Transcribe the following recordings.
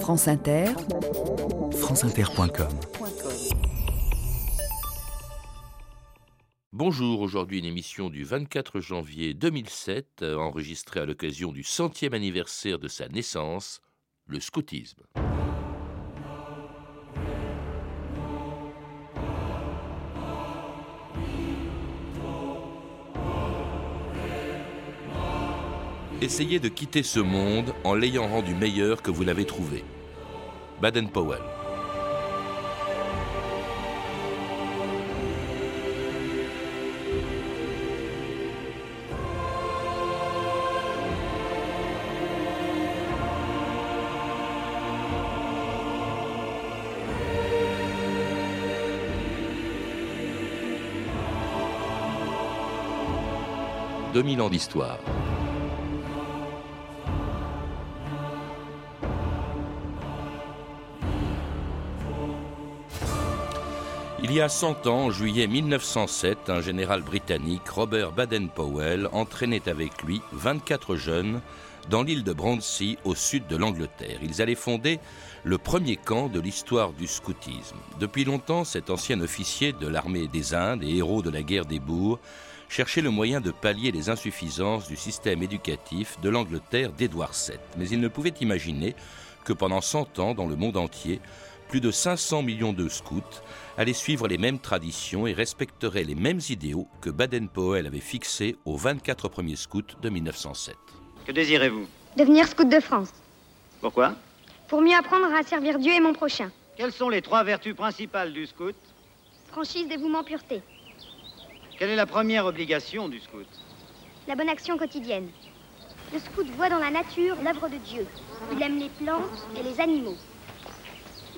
France Inter, franceinter.com Bonjour, aujourd'hui une émission du 24 janvier 2007, euh, enregistrée à l'occasion du centième anniversaire de sa naissance, le scoutisme. Essayez de quitter ce monde en l'ayant rendu meilleur que vous l'avez trouvé. Baden-Powell. « 2000 ans d'histoire. Il y a 100 ans, en juillet 1907, un général britannique, Robert Baden-Powell, entraînait avec lui 24 jeunes dans l'île de Bruntsea, au sud de l'Angleterre. Ils allaient fonder le premier camp de l'histoire du scoutisme. Depuis longtemps, cet ancien officier de l'armée des Indes et héros de la guerre des bourgs cherchait le moyen de pallier les insuffisances du système éducatif de l'Angleterre d'Édouard VII. Mais il ne pouvait imaginer que pendant 100 ans, dans le monde entier, plus de 500 millions de scouts allaient suivre les mêmes traditions et respecteraient les mêmes idéaux que Baden-Powell avait fixés aux 24 premiers scouts de 1907. Que désirez-vous? Devenir scout de France. Pourquoi? Pour mieux apprendre à servir Dieu et mon prochain. Quelles sont les trois vertus principales du scout? Franchise, dévouement, pureté. Quelle est la première obligation du scout? La bonne action quotidienne. Le scout voit dans la nature l'œuvre de Dieu. Il aime les plantes et les animaux.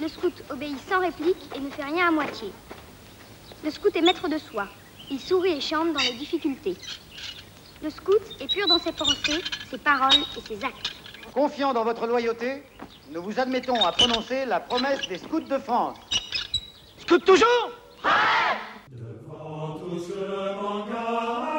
Le scout obéit sans réplique et ne fait rien à moitié. Le scout est maître de soi. Il sourit et chante dans les difficultés. Le scout est pur dans ses pensées, ses paroles et ses actes. Confiant dans votre loyauté, nous vous admettons à prononcer la promesse des scouts de France. Scout toujours? Devant tout ce que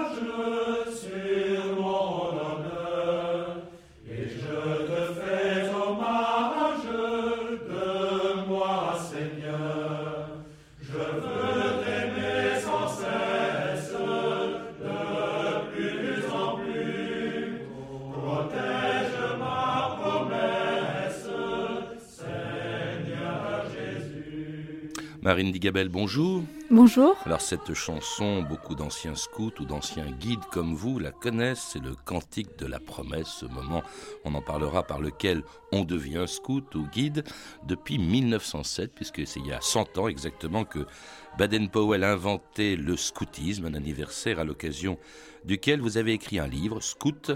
Marine Digabel, bonjour. Bonjour. Alors cette chanson, beaucoup d'anciens scouts ou d'anciens guides comme vous la connaissent, c'est le cantique de la promesse, ce moment, on en parlera, par lequel on devient scout ou guide depuis 1907, puisque c'est il y a 100 ans exactement que Baden-Powell a inventé le scoutisme, un anniversaire à l'occasion duquel vous avez écrit un livre, Scout,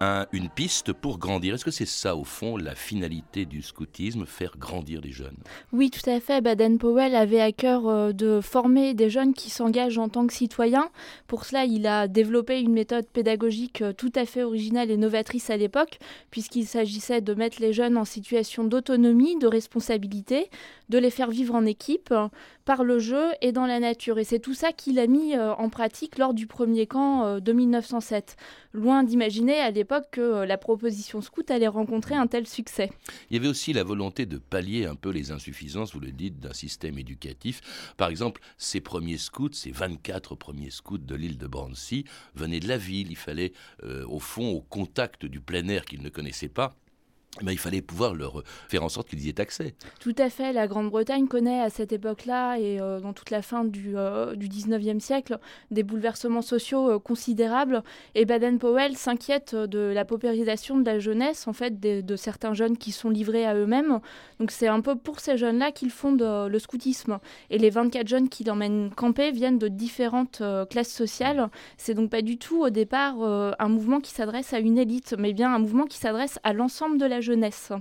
un- une piste pour grandir. Est-ce que c'est ça, au fond, la finalité du scoutisme, faire grandir les jeunes? Oui, tout à fait. Baden-Powell avait à cœur euh, de former des jeunes qui s'engagent en tant que citoyens. Pour cela, il a développé une méthode pédagogique euh, tout à fait originale et novatrice à l'époque, puisqu'il s'agissait de mettre les jeunes en situation d'autonomie, de responsabilité, de les faire vivre en équipe, euh, par le jeu et dans la nature. Et c'est tout ça qu'il a mis euh, en pratique lors du premier camp euh, de 1907. Loin d'imaginer à l'époque que euh, la proposition scout allait rencontrer un tel succès. Il y avait aussi la volonté de pallier un peu les insuffisances, vous le dites, d'un système éducatif. Par exemple, ces premiers scouts, ces 24 premiers scouts de l'île de Bruntsea, venaient de la ville. Il fallait, au fond, au contact du plein air qu'ils ne connaissaient pas, ben, il fallait pouvoir leur faire en sorte qu'ils y aient accès. Tout à fait, la Grande-Bretagne connaît à cette époque-là et euh, dans toute la fin du, euh, du 19e siècle des bouleversements sociaux euh, considérables et Baden-Powell s'inquiète de la paupérisation de la jeunesse, en fait, de, certains jeunes qui sont livrés à eux-mêmes. Donc c'est un peu pour ces jeunes-là qu'il fonde euh, le scoutisme. Et les 24 jeunes qui l'emmènent camper viennent de différentes euh, classes sociales. C'est donc pas du tout au départ euh, un mouvement qui s'adresse à une élite, mais bien un mouvement qui s'adresse à l'ensemble de la jeunesse.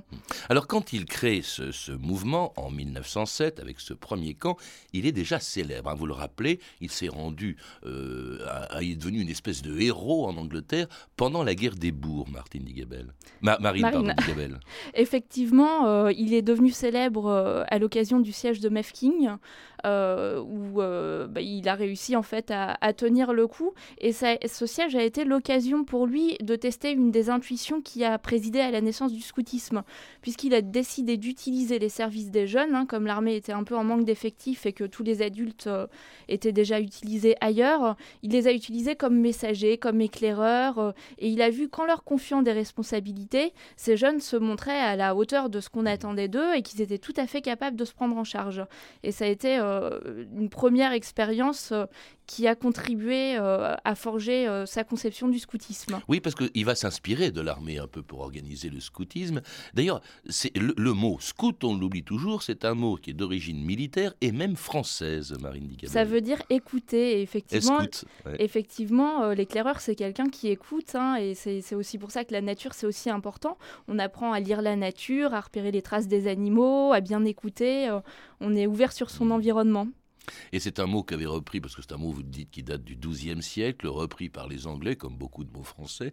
Alors quand il crée ce, ce mouvement en 1907 avec ce premier camp, il est déjà célèbre. hein, vous le rappelez, il s'est rendu, euh, à- à- il est devenu une espèce de héros en Angleterre pendant la guerre des bourgs, Martine Digabel. Ma- Marine, Marine. pardon, Digabel. Effectivement, euh, il est devenu célèbre euh, à l'occasion du siège de Mefking, euh, où euh, bah, il a réussi en fait à, tenir le coup. Et ce siège a été l'occasion pour lui de tester une des intuitions qui a présidé à la naissance du scoutisme, puisqu'il a décidé d'utiliser les services des jeunes, hein, comme l'armée était un peu en manque d'effectifs et que tous les adultes euh, étaient déjà utilisés ailleurs. Il les a utilisés comme messagers, comme éclaireurs, euh, et il a vu qu'en leur confiant des responsabilités, ces jeunes se montraient à la hauteur de ce qu'on attendait d'eux et qu'ils étaient tout à fait capables de se prendre en charge. Et ça a été euh, une première expérience qui a contribué euh, à forger euh, sa conception du scoutisme. Oui, parce qu'il va s'inspirer de l'armée un peu pour organiser le scoutisme. D'ailleurs, c'est le, mot scout, on l'oublie toujours, c'est un mot qui est d'origine militaire et même française, Marine Digabel. Ça veut dire écouter, effectivement. Effectivement, euh, l'éclaireur, c'est quelqu'un qui écoute, hein, et c'est aussi pour ça que la nature, c'est aussi important. On apprend à lire la nature, à repérer les traces des animaux, à bien écouter. on est ouvert sur son environnement l'environnement et c'est un mot qu'avait repris, parce que c'est un mot, vous dites, qui date du XIIe siècle, repris par les Anglais, comme beaucoup de mots français.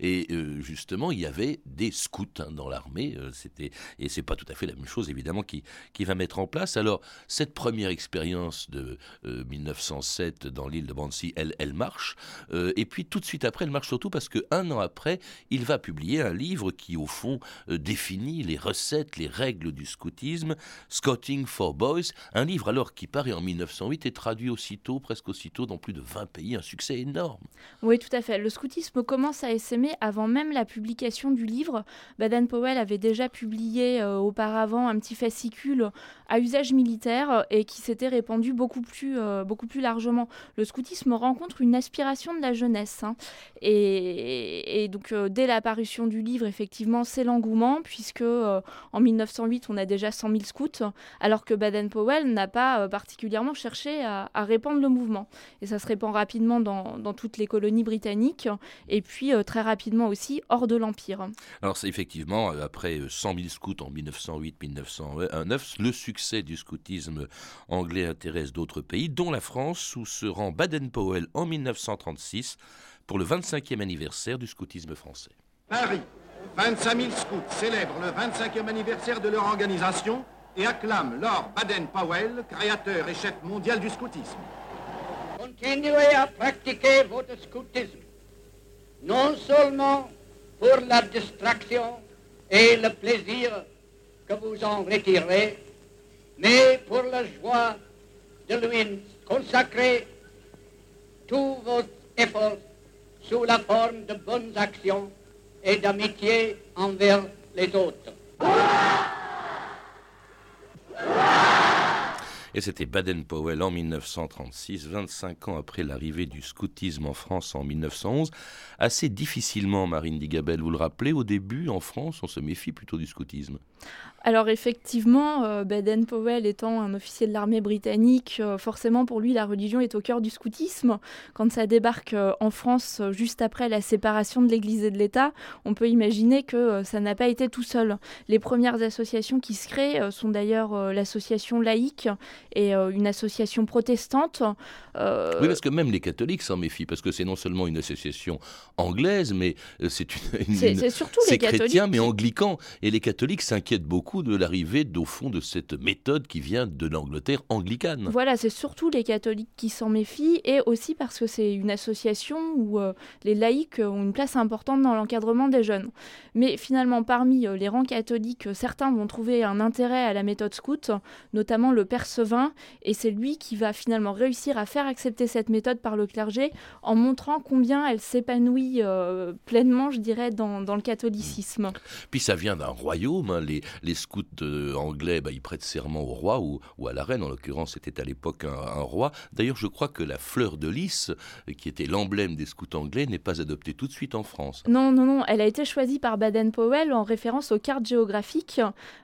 Et euh, justement, il y avait des scouts hein, dans l'armée. Euh, c'était et c'est pas tout à fait la même chose, évidemment, qui, qui va mettre en place. Alors, cette première expérience de 1907 euh, dans l'île de Brancy, elle, elle marche. et puis, tout de suite après, elle marche surtout parce qu'un an après, il va publier un livre qui, au fond, définit les recettes, les règles du scoutisme, Scouting for Boys. Un livre, alors, qui paraît en 1908 est traduit aussitôt, presque aussitôt, dans plus de 20 pays, un succès énorme. Oui, tout à fait. Le scoutisme commence à essaimer avant même la publication du livre. Baden-Powell avait déjà publié euh, auparavant un petit fascicule à usage militaire et qui s'était répandu beaucoup plus, euh, beaucoup plus largement. Le scoutisme rencontre une aspiration de la jeunesse. Hein. Et, donc, euh, dès l'apparition du livre, effectivement, c'est l'engouement, puisque en 1908, on a déjà 100 000 scouts, alors que Baden-Powell n'a pas particulièrement chercher à, répandre le mouvement. Et ça se répand rapidement dans, toutes les colonies britanniques et puis euh, très rapidement aussi hors de l'Empire. Alors c'est effectivement, euh, après 100 euh, 000 scouts en 1908-1909, le succès du scoutisme anglais intéresse d'autres pays, dont la France, où se rend Baden-Powell en 1936 pour le 25e anniversaire du scoutisme français. Paris, 25 000 scouts célèbrent le 25e anniversaire de leur organisation et acclame Lord Baden-Powell, créateur et chef mondial du scoutisme. Continuez à pratiquer votre scoutisme, non seulement pour la distraction et le plaisir que vous en retirez, mais pour la joie de lui consacrer tous vos efforts sous la forme de bonnes actions et d'amitié envers les autres. Et c'était Baden-Powell en 1936, 25 ans après l'arrivée du scoutisme en France en 1911. Assez difficilement, Marine Digabel, vous le rappelez, au début, en France, on se méfie plutôt du scoutisme. Alors effectivement, euh, Baden-Powell étant un officier de l'armée britannique, euh, forcément pour lui la religion est au cœur du scoutisme. Quand ça débarque euh, en France juste après la séparation de l'Église et de l'État, on peut imaginer que ça n'a pas été tout seul. Les premières associations qui se créent sont d'ailleurs l'association laïque et une association protestante. Oui, parce que même les catholiques s'en méfient, parce que c'est non seulement une association anglaise, mais c'est une, c'est surtout les chrétiens, mais anglicans. Et les catholiques s'inquiètent beaucoup de l'arrivée, au fond, de cette méthode qui vient de l'Angleterre anglicane. Voilà, c'est surtout les catholiques qui s'en méfient et aussi parce que c'est une association où euh, les laïcs ont une place importante dans l'encadrement des jeunes. Mais finalement, parmi euh, les rangs catholiques, certains vont trouver un intérêt à la méthode scout, notamment le père Sevin, et c'est lui qui va finalement réussir à faire accepter cette méthode par le clergé en montrant combien elle s'épanouit euh, pleinement, je dirais, dans, le catholicisme. Puis ça vient d'un royaume, hein, les, les scouts euh, anglais, bah, ils prêtent serment au roi ou, à la reine, en l'occurrence c'était à l'époque un, roi. D'ailleurs je crois que la fleur de lys, qui était l'emblème des scouts anglais, n'est pas adoptée tout de suite en France. Non, non, non, elle a été choisie par Baden-Powell en référence aux cartes géographiques.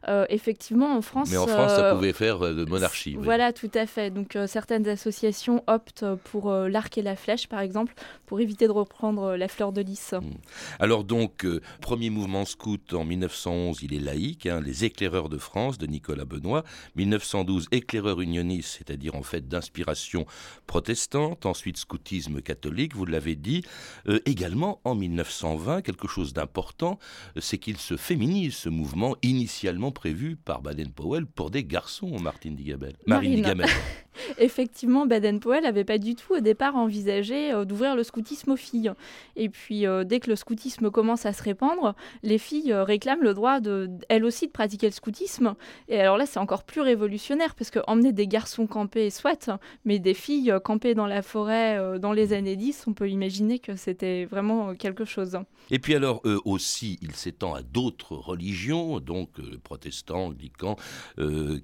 Euh, effectivement, en France... Mais en France, ça euh, pouvait faire de monarchie. Voilà, tout à fait. Donc certaines associations optent pour l'arc et la flèche, par exemple, pour éviter de reprendre la fleur de lys. Hmm. Alors donc, premier mouvement scout en 1911, il est laïque, les éclaireurs de France de Nicolas Benoît, 1912 éclaireur unioniste, c'est-à-dire en fait d'inspiration protestante, ensuite scoutisme catholique, vous l'avez dit, euh, également en 1920, quelque chose d'important, c'est qu'il se féminise ce mouvement initialement prévu par Baden-Powell pour des garçons, Martine Digabel. Marine, Digabel. effectivement, Baden-Powell n'avait pas du tout au départ envisagé euh, d'ouvrir le scoutisme aux filles. Et puis, euh, dès que le scoutisme commence à se répandre, les filles euh, réclament le droit, de, elles aussi, de pratiquer le scoutisme. Et alors là, c'est encore plus révolutionnaire, parce que emmener des garçons campés, soit, mais des filles campées dans la forêt dans les années 10, on peut imaginer que c'était vraiment quelque chose. Et puis alors, eux aussi, il s'étend à d'autres religions, donc protestants, anglicans,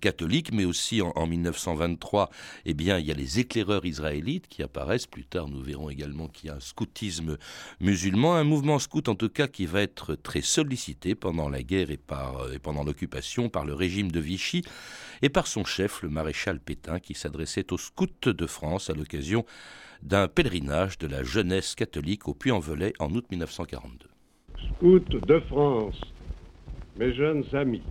catholiques, mais aussi en, en 1923, eh bien, il y a les éclaireurs israélites qui apparaissent. Plus tard, nous verrons également qu'il y a un scoutisme musulman, un mouvement scout en tout cas qui va être très sollicité pendant la guerre et, et pendant l'occupation par le régime de Vichy et par son chef, le maréchal Pétain, qui s'adressait aux scouts de France à l'occasion d'un pèlerinage de la jeunesse catholique au Puy-en-Velay en août 1942. Scouts de France, mes jeunes amis,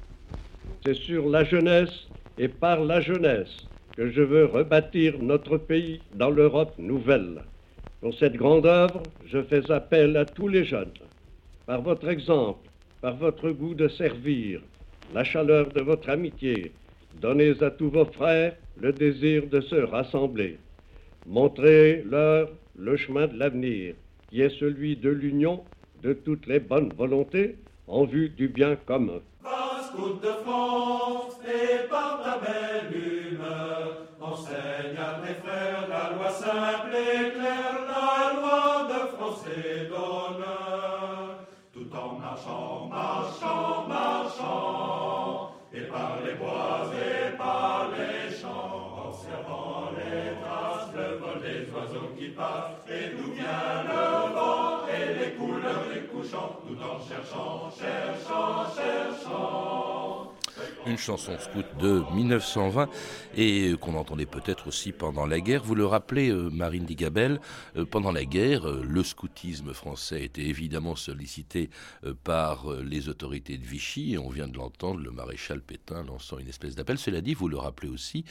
c'est sur la jeunesse et par la jeunesse que je veux rebâtir notre pays dans l'Europe nouvelle. Pour cette grande œuvre, je fais appel à tous les jeunes. Par votre exemple, par votre goût de servir, la chaleur de votre amitié, donnez à tous vos frères le désir de se rassembler. Montrez-leur le chemin de l'avenir, qui est celui de l'union de toutes les bonnes volontés en vue du bien commun. De France, et par ta belle humeur, enseigne à tes frères la loi simple et claire, la loi de France et d'honneur, tout en marchant, marchant, marchant, et par les bois et par les champs, observant les traces, le vol des oiseaux qui passent, et d'où vient le vent Une chanson scout de 1920 et euh, qu'on entendait peut-être aussi pendant la guerre. Vous le rappelez, euh, Marine Digabel, euh, pendant la guerre, le scoutisme français était évidemment sollicité par les autorités de Vichy on vient de l'entendre, le maréchal Pétain lançant une espèce d'appel. Cela dit, vous le rappelez aussi,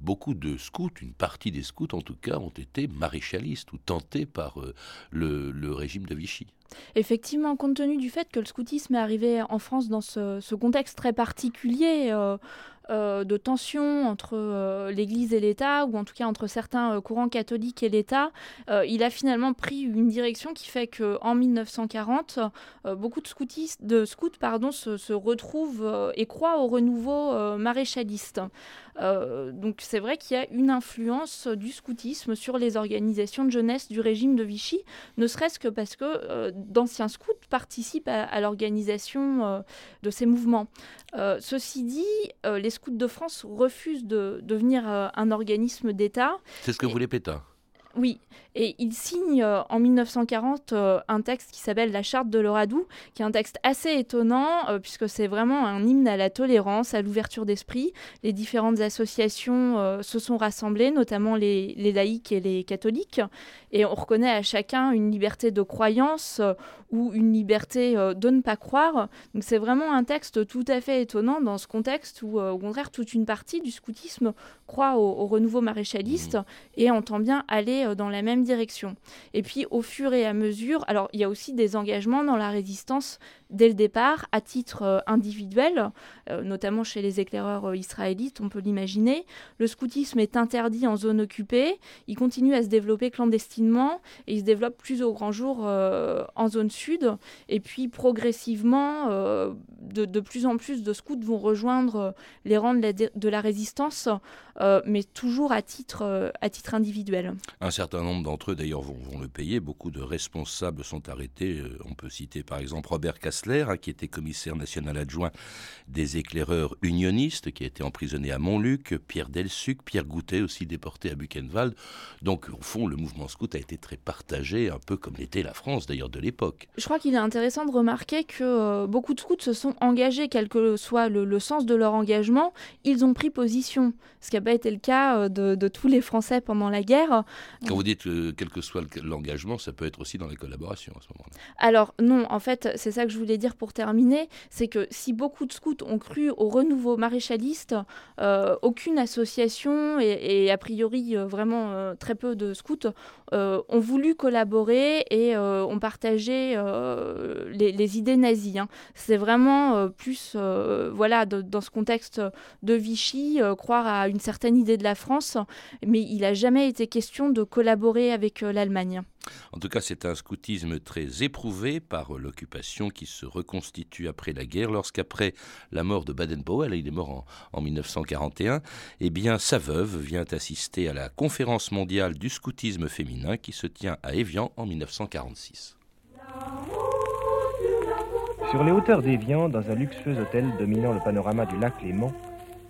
beaucoup de scouts, une partie des scouts en tout cas, ont été maréchalistes ou tentés par le régime de Vichy. Effectivement, compte tenu du fait que le scoutisme est arrivé en France dans ce, contexte très particulier, euh, euh, de tension entre euh, l'Église et l'État, ou en tout cas entre certains courants catholiques et l'État, il a finalement pris une direction qui fait qu'en 1940, beaucoup de, scoutistes, de scouts pardon, se retrouvent et croient au renouveau maréchaliste. Donc c'est vrai qu'il y a une influence du scoutisme sur les organisations de jeunesse du régime de Vichy, ne serait-ce que parce que d'anciens scouts participent à, à l'organisation de ces mouvements. ceci dit, les Scouts de France refusent de devenir euh, un organisme d'État. C'est ce que voulait Pétain. Oui, et il signe euh, en 1940 euh, un texte qui s'appelle la Charte de l'Oradou, qui est un texte assez étonnant, euh, puisque c'est vraiment un hymne à la tolérance, à l'ouverture d'esprit. Les différentes associations se sont rassemblées, notamment les, les, laïcs et les catholiques, et on reconnaît à chacun une liberté de croyance ou une liberté de ne pas croire. Donc c'est vraiment un texte tout à fait étonnant dans ce contexte où, au contraire, toute une partie du scoutisme croit au, au renouveau maréchaliste mmh. et entend bien aller dans la même direction. Et puis au fur et à mesure, alors il y a aussi des engagements dans la résistance dès le départ, à titre euh, individuel, euh, notamment chez les éclaireurs euh, israélites, on peut l'imaginer. Le scoutisme est interdit en zone occupée, il continue à se développer clandestinement et il se développe plus au grand jour en zone sud. Et puis progressivement, de, plus en plus de scouts vont rejoindre les rangs de la, résistance, mais toujours à titre, individuel. Certain nombre d'entre eux d'ailleurs vont, le payer, beaucoup de responsables sont arrêtés, on peut citer par exemple Robert Cassel Hein, qui était commissaire national adjoint des éclaireurs unionistes, qui a été emprisonné à Montluc, Pierre Delsuc, Pierre Goutet aussi déporté à Buchenwald. Donc au fond, le mouvement scout a été très partagé, un peu comme l'était la France d'ailleurs de l'époque. Je crois qu'il est intéressant de remarquer que euh, beaucoup de scouts se sont engagés, quel que soit le, sens de leur engagement, ils ont pris position, ce qui n'a pas été le cas euh, de, tous les Français pendant la guerre. Quand vous dites que quel que soit l'engagement, ça peut être aussi dans la collaboration à ce moment-là. Alors non, en fait, c'est ça que je voulais dire pour terminer, c'est que si beaucoup de scouts ont cru au renouveau maréchaliste, euh, aucune association et, a priori euh, vraiment euh, très peu de scouts ont voulu collaborer et ont partagé les, idées nazies. Hein. C'est vraiment plus, voilà, dans ce contexte de Vichy, croire à une certaine idée de la France, mais il n'a jamais été question de collaborer avec l'Allemagne. En tout cas, c'est un scoutisme très éprouvé par l'occupation qui se reconstitue après la guerre, lorsqu'après la mort de Baden-Powell, il est mort en, 1941, eh bien, sa veuve vient assister à la conférence mondiale du scoutisme féminin qui se tient à Évian en 1946. Sur les hauteurs d'Évian, dans un luxueux hôtel dominant le panorama du lac Léman,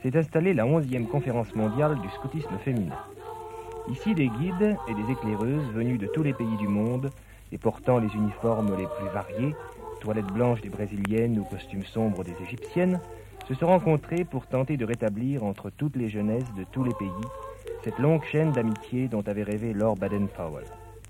s'est installée la 11e conférence mondiale du scoutisme féminin. Ici, des guides et des éclaireuses venus de tous les pays du monde et portant les uniformes les plus variés, toilettes blanches des brésiliennes ou costumes sombres des égyptiennes, se sont rencontrés pour tenter de rétablir entre toutes les jeunesses de tous les pays cette longue chaîne d'amitié dont avait rêvé Lord Baden-Powell.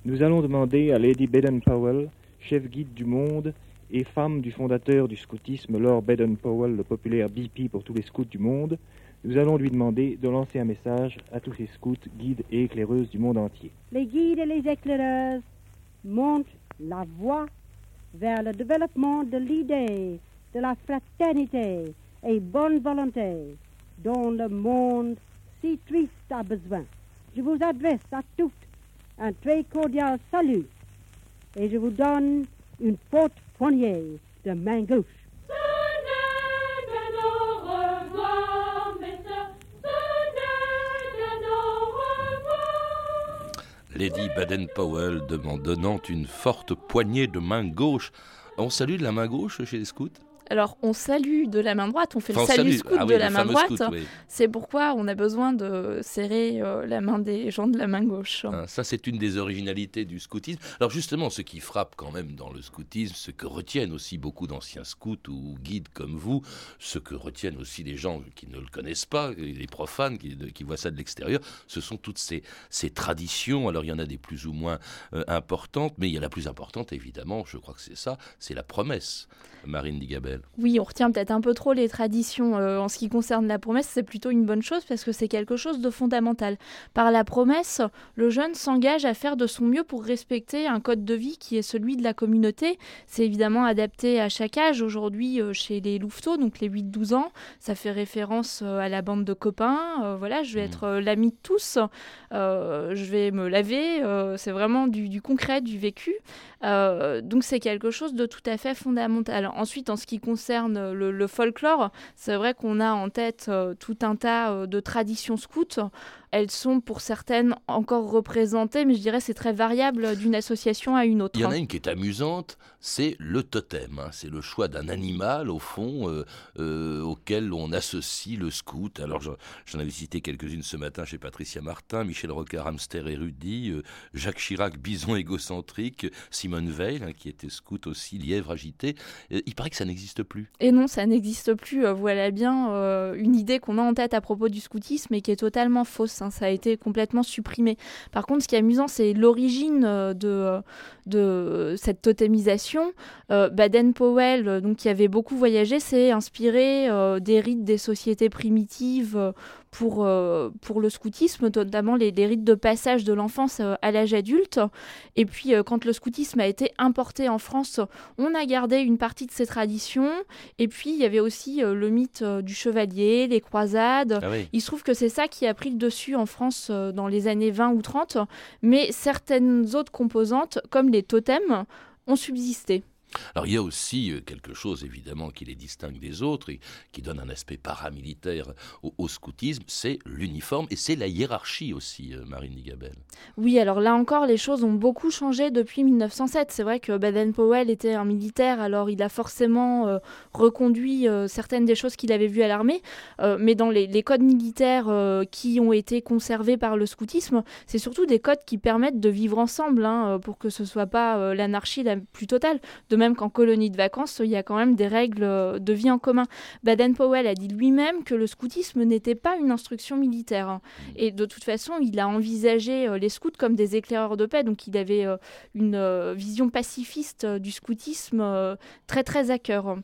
Nous allons demander à Lady Baden-Powell, chef guide du monde et femme du fondateur du scoutisme Lord Baden-Powell, le populaire BP pour tous les scouts du monde, nous allons lui demander de lancer un message à tous ces scouts, guides et éclaireuses du monde entier. Les guides et les éclaireuses montrent la voie vers le développement de l'idée de la fraternité et bonne volonté dont le monde si triste a besoin. Je vous adresse à toutes un très cordial salut et je vous donne une forte poignée de main gauche. Lady Baden-Powell donnant une forte poignée de main gauche. On salue de la main gauche chez les scouts? Alors, on salue de la main droite, on fait le salut, scout ah de la main droite. C'est pourquoi on a besoin de serrer euh, la main des gens de la main gauche. Ah, ça, c'est une des originalités du scoutisme. Alors, justement, ce qui frappe quand même dans le scoutisme, ce que retiennent aussi beaucoup d'anciens scouts ou guides comme vous, ce que retiennent aussi les gens qui ne le connaissent pas, les profanes qui, voient ça de l'extérieur, ce sont toutes ces, traditions. Alors, il y en a des plus ou moins euh, importantes, mais il y a la plus importante, évidemment, je crois que c'est ça, c'est la promesse. Marine Digabel. Oui, on retient peut-être un peu trop les traditions. Euh, en ce qui concerne la promesse, c'est plutôt une bonne chose parce que c'est quelque chose de fondamental. Par la promesse, le jeune s'engage à faire de son mieux pour respecter un code de vie qui est celui de la communauté. C'est évidemment adapté à chaque âge. Aujourd'hui, euh, chez les louveteaux, donc les 8-12 ans, ça fait référence euh, à la bande de copains. voilà, je vais mmh. être l'ami de tous. je vais me laver. c'est vraiment du, du, concret, du vécu. donc c'est quelque chose de tout à fait fondamental. Ensuite, en ce qui concerne le, folklore, c'est vrai qu'on a en tête euh, tout un tas euh, de traditions scouts elles sont pour certaines encore représentées, mais je dirais c'est très variable d'une association à une autre. Il y en a une qui est amusante, c'est le totem. Hein. C'est le choix d'un animal, au fond, euh, euh, auquel on associe le scout. Alors j'en avais cité quelques-unes ce matin chez Patricia Martin, Michel Rocard, hamster érudit, euh, Jacques Chirac, bison égocentrique, Simone Veil, hein, qui était scout aussi, lièvre agité. il paraît que ça n'existe plus. Et non, ça n'existe plus. voilà bien une idée qu'on a en tête à propos du scoutisme et qui est totalement fausse. Hein. ça a été complètement supprimé. Par contre, ce qui est amusant, c'est l'origine euh, de, euh, de cette totémisation. Euh, Baden-Powell, qui avait beaucoup voyagé, s'est inspiré des rites des sociétés primitives pour, euh, pour le scoutisme, notamment les, rites de passage de l'enfance euh, à l'âge adulte. Et puis, euh, quand le scoutisme a été importé en France, on a gardé une partie de ces traditions. Et puis, il y avait aussi le mythe du chevalier, les croisades. Ah il se trouve que c'est ça qui a pris le dessus en France dans les années 20 ou 30. Mais certaines autres composantes, comme les totems, ont subsisté. Alors il y a aussi euh, quelque chose évidemment qui les distingue des autres et qui donne un aspect paramilitaire au, scoutisme, c'est l'uniforme et c'est la hiérarchie aussi, euh, Marine Nigabel. Oui, alors là encore, les choses ont beaucoup changé depuis 1907. C'est vrai que Baden-Powell était un militaire, alors il a forcément euh, reconduit certaines des choses qu'il avait vues à l'armée, mais dans les, codes militaires qui ont été conservés par le scoutisme, c'est surtout des codes qui permettent de vivre ensemble, hein, pour que ce soit pas l'anarchie la plus totale. De même qu'en colonie de vacances, il y a quand même des règles de vie en commun. Baden-Powell a dit lui-même que le scoutisme n'était pas une instruction militaire. Hein. Et de toute façon, il a envisagé les scouts comme des éclaireurs de paix, donc il avait une vision pacifiste du scoutisme très très à cœur.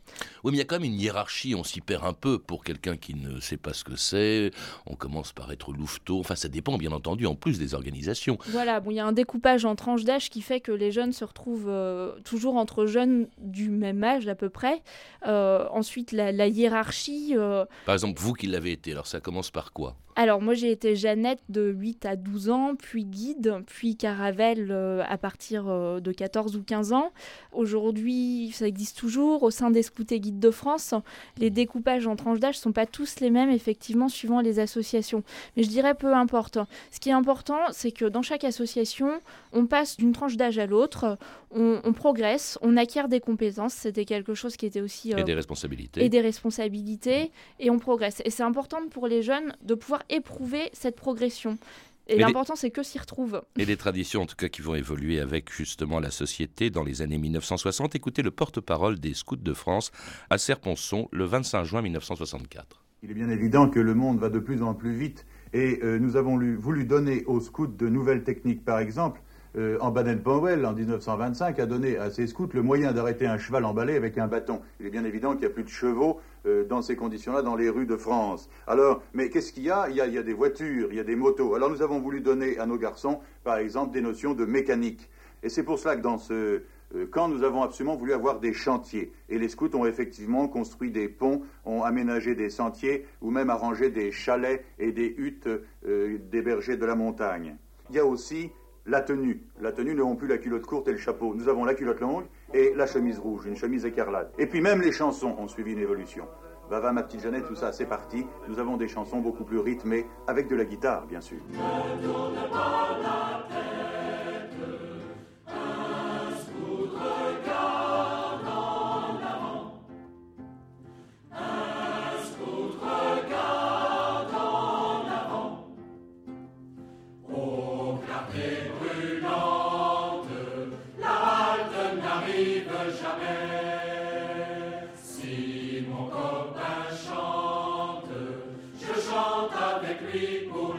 Oui, mais il y a quand même une hiérarchie, on s'y perd un peu pour quelqu'un qui ne sait pas ce que c'est. On commence par être louveteau, enfin ça dépend bien entendu en plus des organisations. Voilà, bon, il y a un découpage en tranches d'âge qui fait que les jeunes se retrouvent euh, toujours entre jeunes du même âge à peu près. Euh, ensuite, la, hiérarchie. Euh, par exemple, vous qui l'avez été, alors ça commence par quoi? Alors moi j'ai été Jeannette de 8 à 12 ans, puis guide, puis Caravelle à partir de 14 ou 15 ans. Aujourd'hui ça existe toujours au sein des scouts et guides de France. Les découpages en tranches d'âge ne sont pas tous les mêmes effectivement suivant les associations. Mais je dirais peu importe. Ce qui est important c'est que dans chaque association on passe d'une tranche d'âge à l'autre, on, progresse, on acquiert des compétences. C'était quelque chose qui était aussi... et des responsabilités. Et des responsabilités, et on progresse. Et c'est important pour les jeunes de pouvoir éprouver cette progression. Et l'important, c'est que s'y retrouvent. Et des traditions, en tout cas, qui vont évoluer avec justement la société dans les années 1960. Écoutez le porte-parole des Scouts de France à Serponçon le 25 juin 1964. Il est bien évident que le monde va de plus en plus vite et euh, nous avons voulu donner aux scouts de nouvelles techniques, par exemple, euh, en Baden-Powell, en 1925, a donné à ses scouts le moyen d'arrêter un cheval emballé avec un bâton. Il est bien évident qu'il n'y a plus de chevaux euh, dans ces conditions-là dans les rues de France. Alors, mais qu'est-ce qu'il y a? Il, y a des voitures, il y a des motos. Alors nous avons voulu donner à nos garçons, par exemple, des notions de mécanique. Et c'est pour cela que dans ce euh, camp, nous avons absolument voulu avoir des chantiers. Et les scouts ont effectivement construit des ponts, ont aménagé des sentiers, ou même arrangé des chalets et des huttes des bergers de la montagne. Il y a aussi la tenue. La tenue, nous n'avons plus la culotte courte et le chapeau. Nous avons la culotte longue et la chemise rouge, une chemise écarlate. Et puis même les chansons ont suivi une évolution. Va, ma petite Jeannette, tout ça, c'est parti. Nous avons des chansons beaucoup plus rythmées, avec de la guitare, bien sûr. copain chante, je chante avec lui pour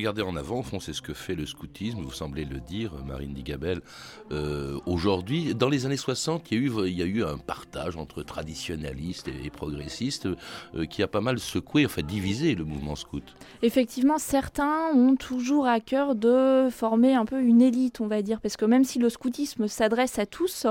Regardez en avant, au fond, c'est ce que fait le scoutisme, vous semblez le dire, Marine Digabel. Euh, aujourd'hui, dans les années 60, il y, a eu, un partage entre traditionnalistes et, progressistes euh, qui a pas mal secoué, enfin divisé le mouvement scout. Effectivement, certains ont toujours à cœur de former un peu une élite, on va dire, parce que même si le scoutisme s'adresse à tous,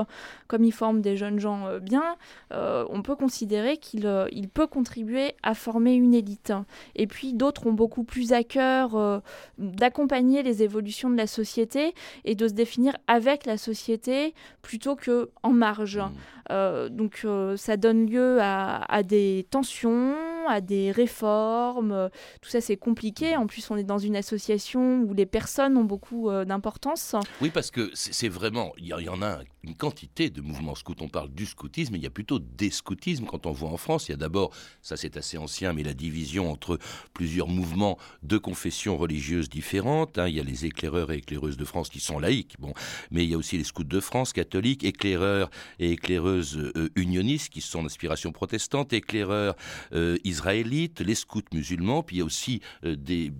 comme il forme des jeunes gens euh, bien, on peut considérer qu'il il peut contribuer à former une élite. Et puis d'autres ont beaucoup plus à cœur euh, d'accompagner les évolutions de la société et de se définir avec la société plutôt que en marge. Mmh. Euh, donc euh, ça donne lieu à, des tensions, à des réformes. Tout ça c'est compliqué. En plus on est dans une association où les personnes ont beaucoup d'importance. Oui parce que c'est vraiment, il y, en a une quantité de mouvements scouts. On parle du scoutisme, il y a plutôt des scoutismes. Quand on voit en France, il y a d'abord, ça c'est assez ancien, mais la division entre plusieurs mouvements de confessions religieuses différentes. Hein. Il y a les éclaireurs et éclaireuses de France qui sont laïcs, bon, mais il y a aussi les scouts de France catholiques, éclaireurs et éclaireuses euh, unionistes qui sont d'inspiration protestante, éclaireurs euh, israélites, les scouts musulmans. Puis il y a aussi euh, des,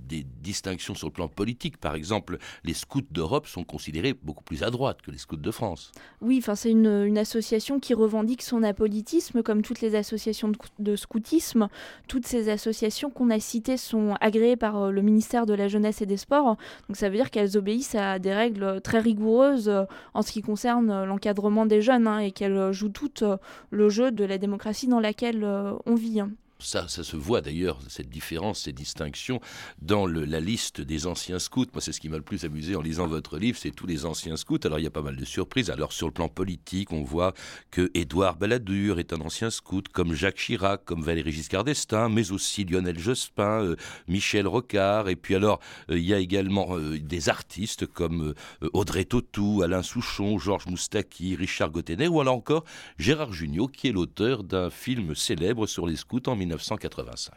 distinctions sur le plan politique. Par exemple, les scouts d'Europe sont considérés beaucoup plus à droite que les scouts de France. Oui, enfin c'est une, association qui revendique son apolitisme, comme toutes les associations de, scoutisme. Toutes ces associations qu'on a citées sont agréées par le ministère de la jeunesse et des sports. Donc ça veut dire qu'elles obéissent à des règles très rigoureuses euh, en ce qui concerne euh, l'encadrement des jeunes hein, et qu'elles jouent toutes euh, le jeu de la démocratie dans laquelle on vit. Ça, ça se voit d'ailleurs, cette différence, ces distinctions, dans la liste des anciens scouts. Moi, c'est ce qui m'a le plus amusé en lisant votre livre, c'est tous les anciens scouts. Alors, il y a pas mal de surprises. Alors, sur le plan politique, on voit que Édouard Balladur est un ancien scout, comme Jacques Chirac, comme Valéry Giscard d'Estaing, mais aussi Lionel Jospin, euh, Michel Rocard. Et puis alors, euh, il y a également euh, des artistes comme Audrey Tautou, Alain Souchon, Georges Moustaki, Richard Gottenet, ou alors encore Gérard Jugnot, qui est l'auteur d'un film célèbre sur les scouts en 1985.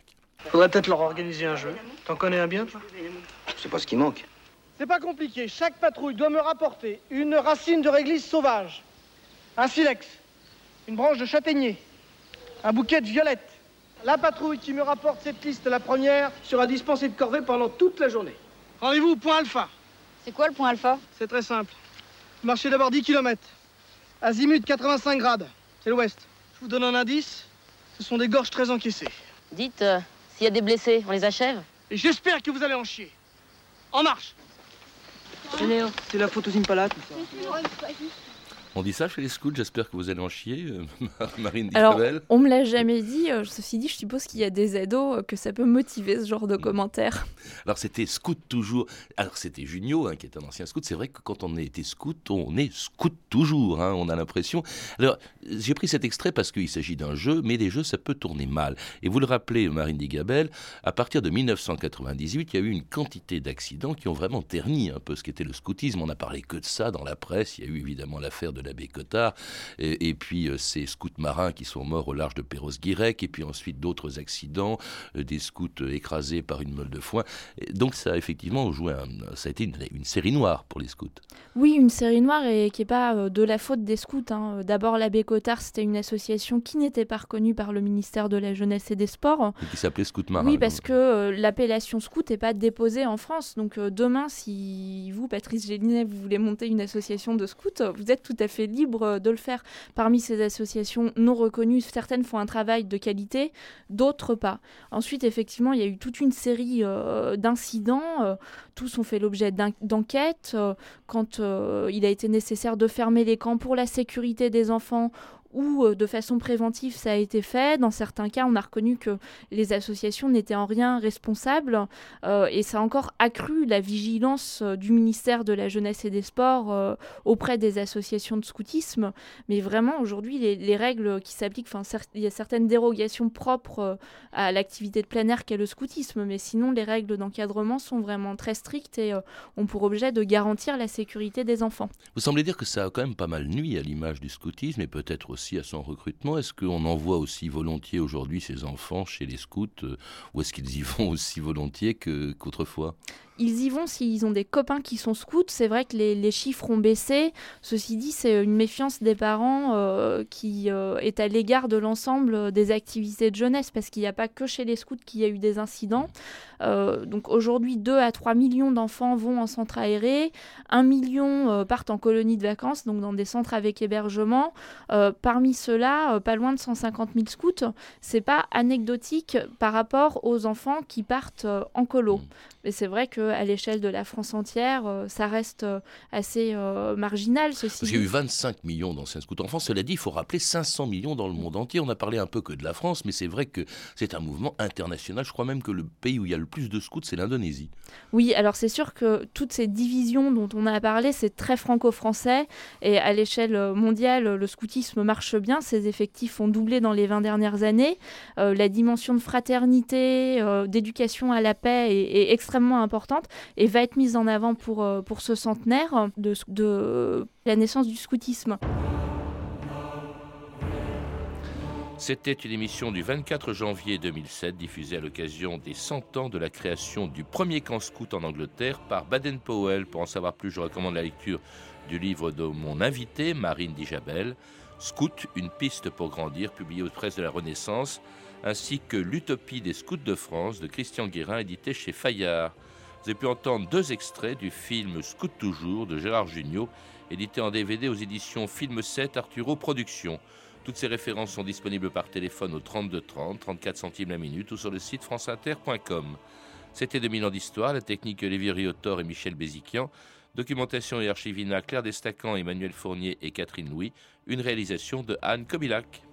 Faudrait peut-être leur organiser un jeu. T'en connais un bien, toi C'est pas ce qui manque. C'est pas compliqué. Chaque patrouille doit me rapporter une racine de réglisse sauvage, un silex, une branche de châtaignier, un bouquet de violettes. La patrouille qui me rapporte cette liste, la première, sera dispensée de corvée pendant toute la journée. Rendez-vous au point alpha. C'est quoi le point alpha? C'est très simple. Marchez d'abord 10 km. Azimut 85 grades. C'est l'ouest. Je vous donne un indice. Ce sont des gorges très encaissées. Dites, euh, s'il y a des blessés, on les achève? Et j'espère que vous allez en chier. En marche. C'est la faute aux Impala, tout ça. On dit ça chez les scouts, j'espère que vous allez en chier, euh, Marine Alors, on me l'a jamais dit. euh, ceci dit, je suppose qu'il y a des ados euh, que ça peut motiver ce genre de commentaires. Alors c'était scout toujours. Alors c'était Junio hein, qui est un ancien scout. C'est vrai que quand on a été scout, on est scout toujours. hein, on a l'impression. Alors j'ai pris cet extrait parce qu'il s'agit d'un jeu, mais les jeux ça peut tourner mal. Et vous le rappelez, Marine Digabel, à partir de 1998, il y a eu une quantité d'accidents qui ont vraiment terni un peu ce qu'était le scoutisme. On n'a parlé que de ça dans la presse. Il y a eu évidemment l'affaire de l'abbé Cottard, et, et puis euh, ces scouts marins qui sont morts au large de Perros-Guirec, et puis ensuite d'autres accidents, euh, des scouts euh, écrasés par une meule de foin. Et donc ça a effectivement joué, un- ça a été une, une série noire pour les scouts. Oui, une série noire et qui n'est pas de la faute des scouts. hein. D'abord, l'abbé Cotard, c'était une association qui n'était pas reconnue par le ministère de la Jeunesse et des Sports. et qui s'appelait Scout Marin. Oui, parce que euh, l'appellation scout n'est pas déposée en France. Donc euh, demain, si vous, Patrice Gélinet, vous voulez monter une association de scouts, vous êtes tout à fait libre euh, de le faire. Parmi ces associations non reconnues, certaines font un travail de qualité, d'autres pas. Ensuite, effectivement, il y a eu toute une série euh, d'incidents. euh, tous ont fait l'objet d'en- d'enquêtes. euh, quand il a été nécessaire de fermer les camps pour la sécurité des enfants ou euh, de façon préventive, ça a été fait. Dans certains cas, on a reconnu que les associations n'étaient en rien responsables euh, et ça a encore accru la vigilance euh, du ministère de la Jeunesse et des Sports auprès des associations de scoutisme. Mais vraiment, aujourd'hui, les, les règles qui s'appliquent, il y a certaines dérogations propres à l'activité de plein air qu'est le scoutisme, mais sinon, les règles d'encadrement sont vraiment très strictes et ont pour objet de garantir la sécurité des enfants. Vous semblez dire que ça a quand même pas mal nuit à l'image du scoutisme et peut-être aussi à son recrutement. Est-ce qu'on envoie aussi volontiers aujourd'hui ces enfants chez les scouts euh, ou est-ce qu'ils y vont aussi volontiers qu'autrefois? Ils y vont s'ils ont des copains qui sont scouts. C'est vrai que les, les chiffres ont baissé. Ceci dit, c'est une méfiance des parents euh, qui euh, est à l'égard de l'ensemble des activités de jeunesse, parce qu'il n'y a pas que chez les scouts qu'il y a eu des incidents. Euh, donc aujourd'hui, 2 à 3 millions d'enfants vont en centre aéré, 1 million euh, partent en colonie de vacances, donc dans des centres avec hébergement. Euh, parmi ceux-là, euh, pas loin de 150 000 scouts. C'est pas anecdotique par rapport aux enfants qui partent euh, en colo. Mais c'est vrai qu'à l'échelle de la France entière, euh, ça reste euh, assez euh, marginal, ceci dit. eu 25 millions d'anciens scouts en France. Cela dit, il faut rappeler 500 millions dans le monde entier. On a parlé un peu que de la France, mais c'est vrai que c'est un mouvement international. Je crois même que le pays où il y a le plus de scouts, c'est l'Indonésie. Oui, alors c'est sûr que toutes ces divisions dont on a parlé, c'est très franco-français. Et à l'échelle mondiale, le scoutisme marche bien. Ses effectifs ont doublé dans les 20 dernières années. Euh, la dimension de fraternité, euh, d'éducation à la paix est, est extrêmement importante et va être mise en avant pour, euh, ce centenaire de, la naissance du scoutisme. C'était une émission du 24 janvier 2007 diffusée à l'occasion des 100 ans de la création du premier camp scout en Angleterre par Baden-Powell. Pour en savoir plus, je recommande la lecture du livre de mon invité, Marine Dijabel, Scout, une piste pour grandir, publié aux presses de la Renaissance, ainsi que L'Utopie des scouts de France de Christian Guérin, édité chez Fayard. Vous avez pu entendre deux extraits du film Scout toujours de Gérard Jugnot, édité en DVD aux éditions Film 7 Arturo Productions. Toutes ces références sont disponibles par téléphone au 32 30, 34 centimes la minute ou sur le site franceinter.com. C'était 2000 ans d'histoire, la technique Lévi Riotor et Michel Béziquian, documentation et archivina Claire Destacan, Emmanuel Fournier et Catherine Louis, une réalisation de Anne Kobilac.